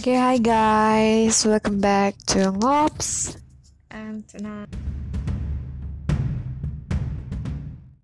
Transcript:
Okay, hi guys, welcome back to Ngops. And tonight,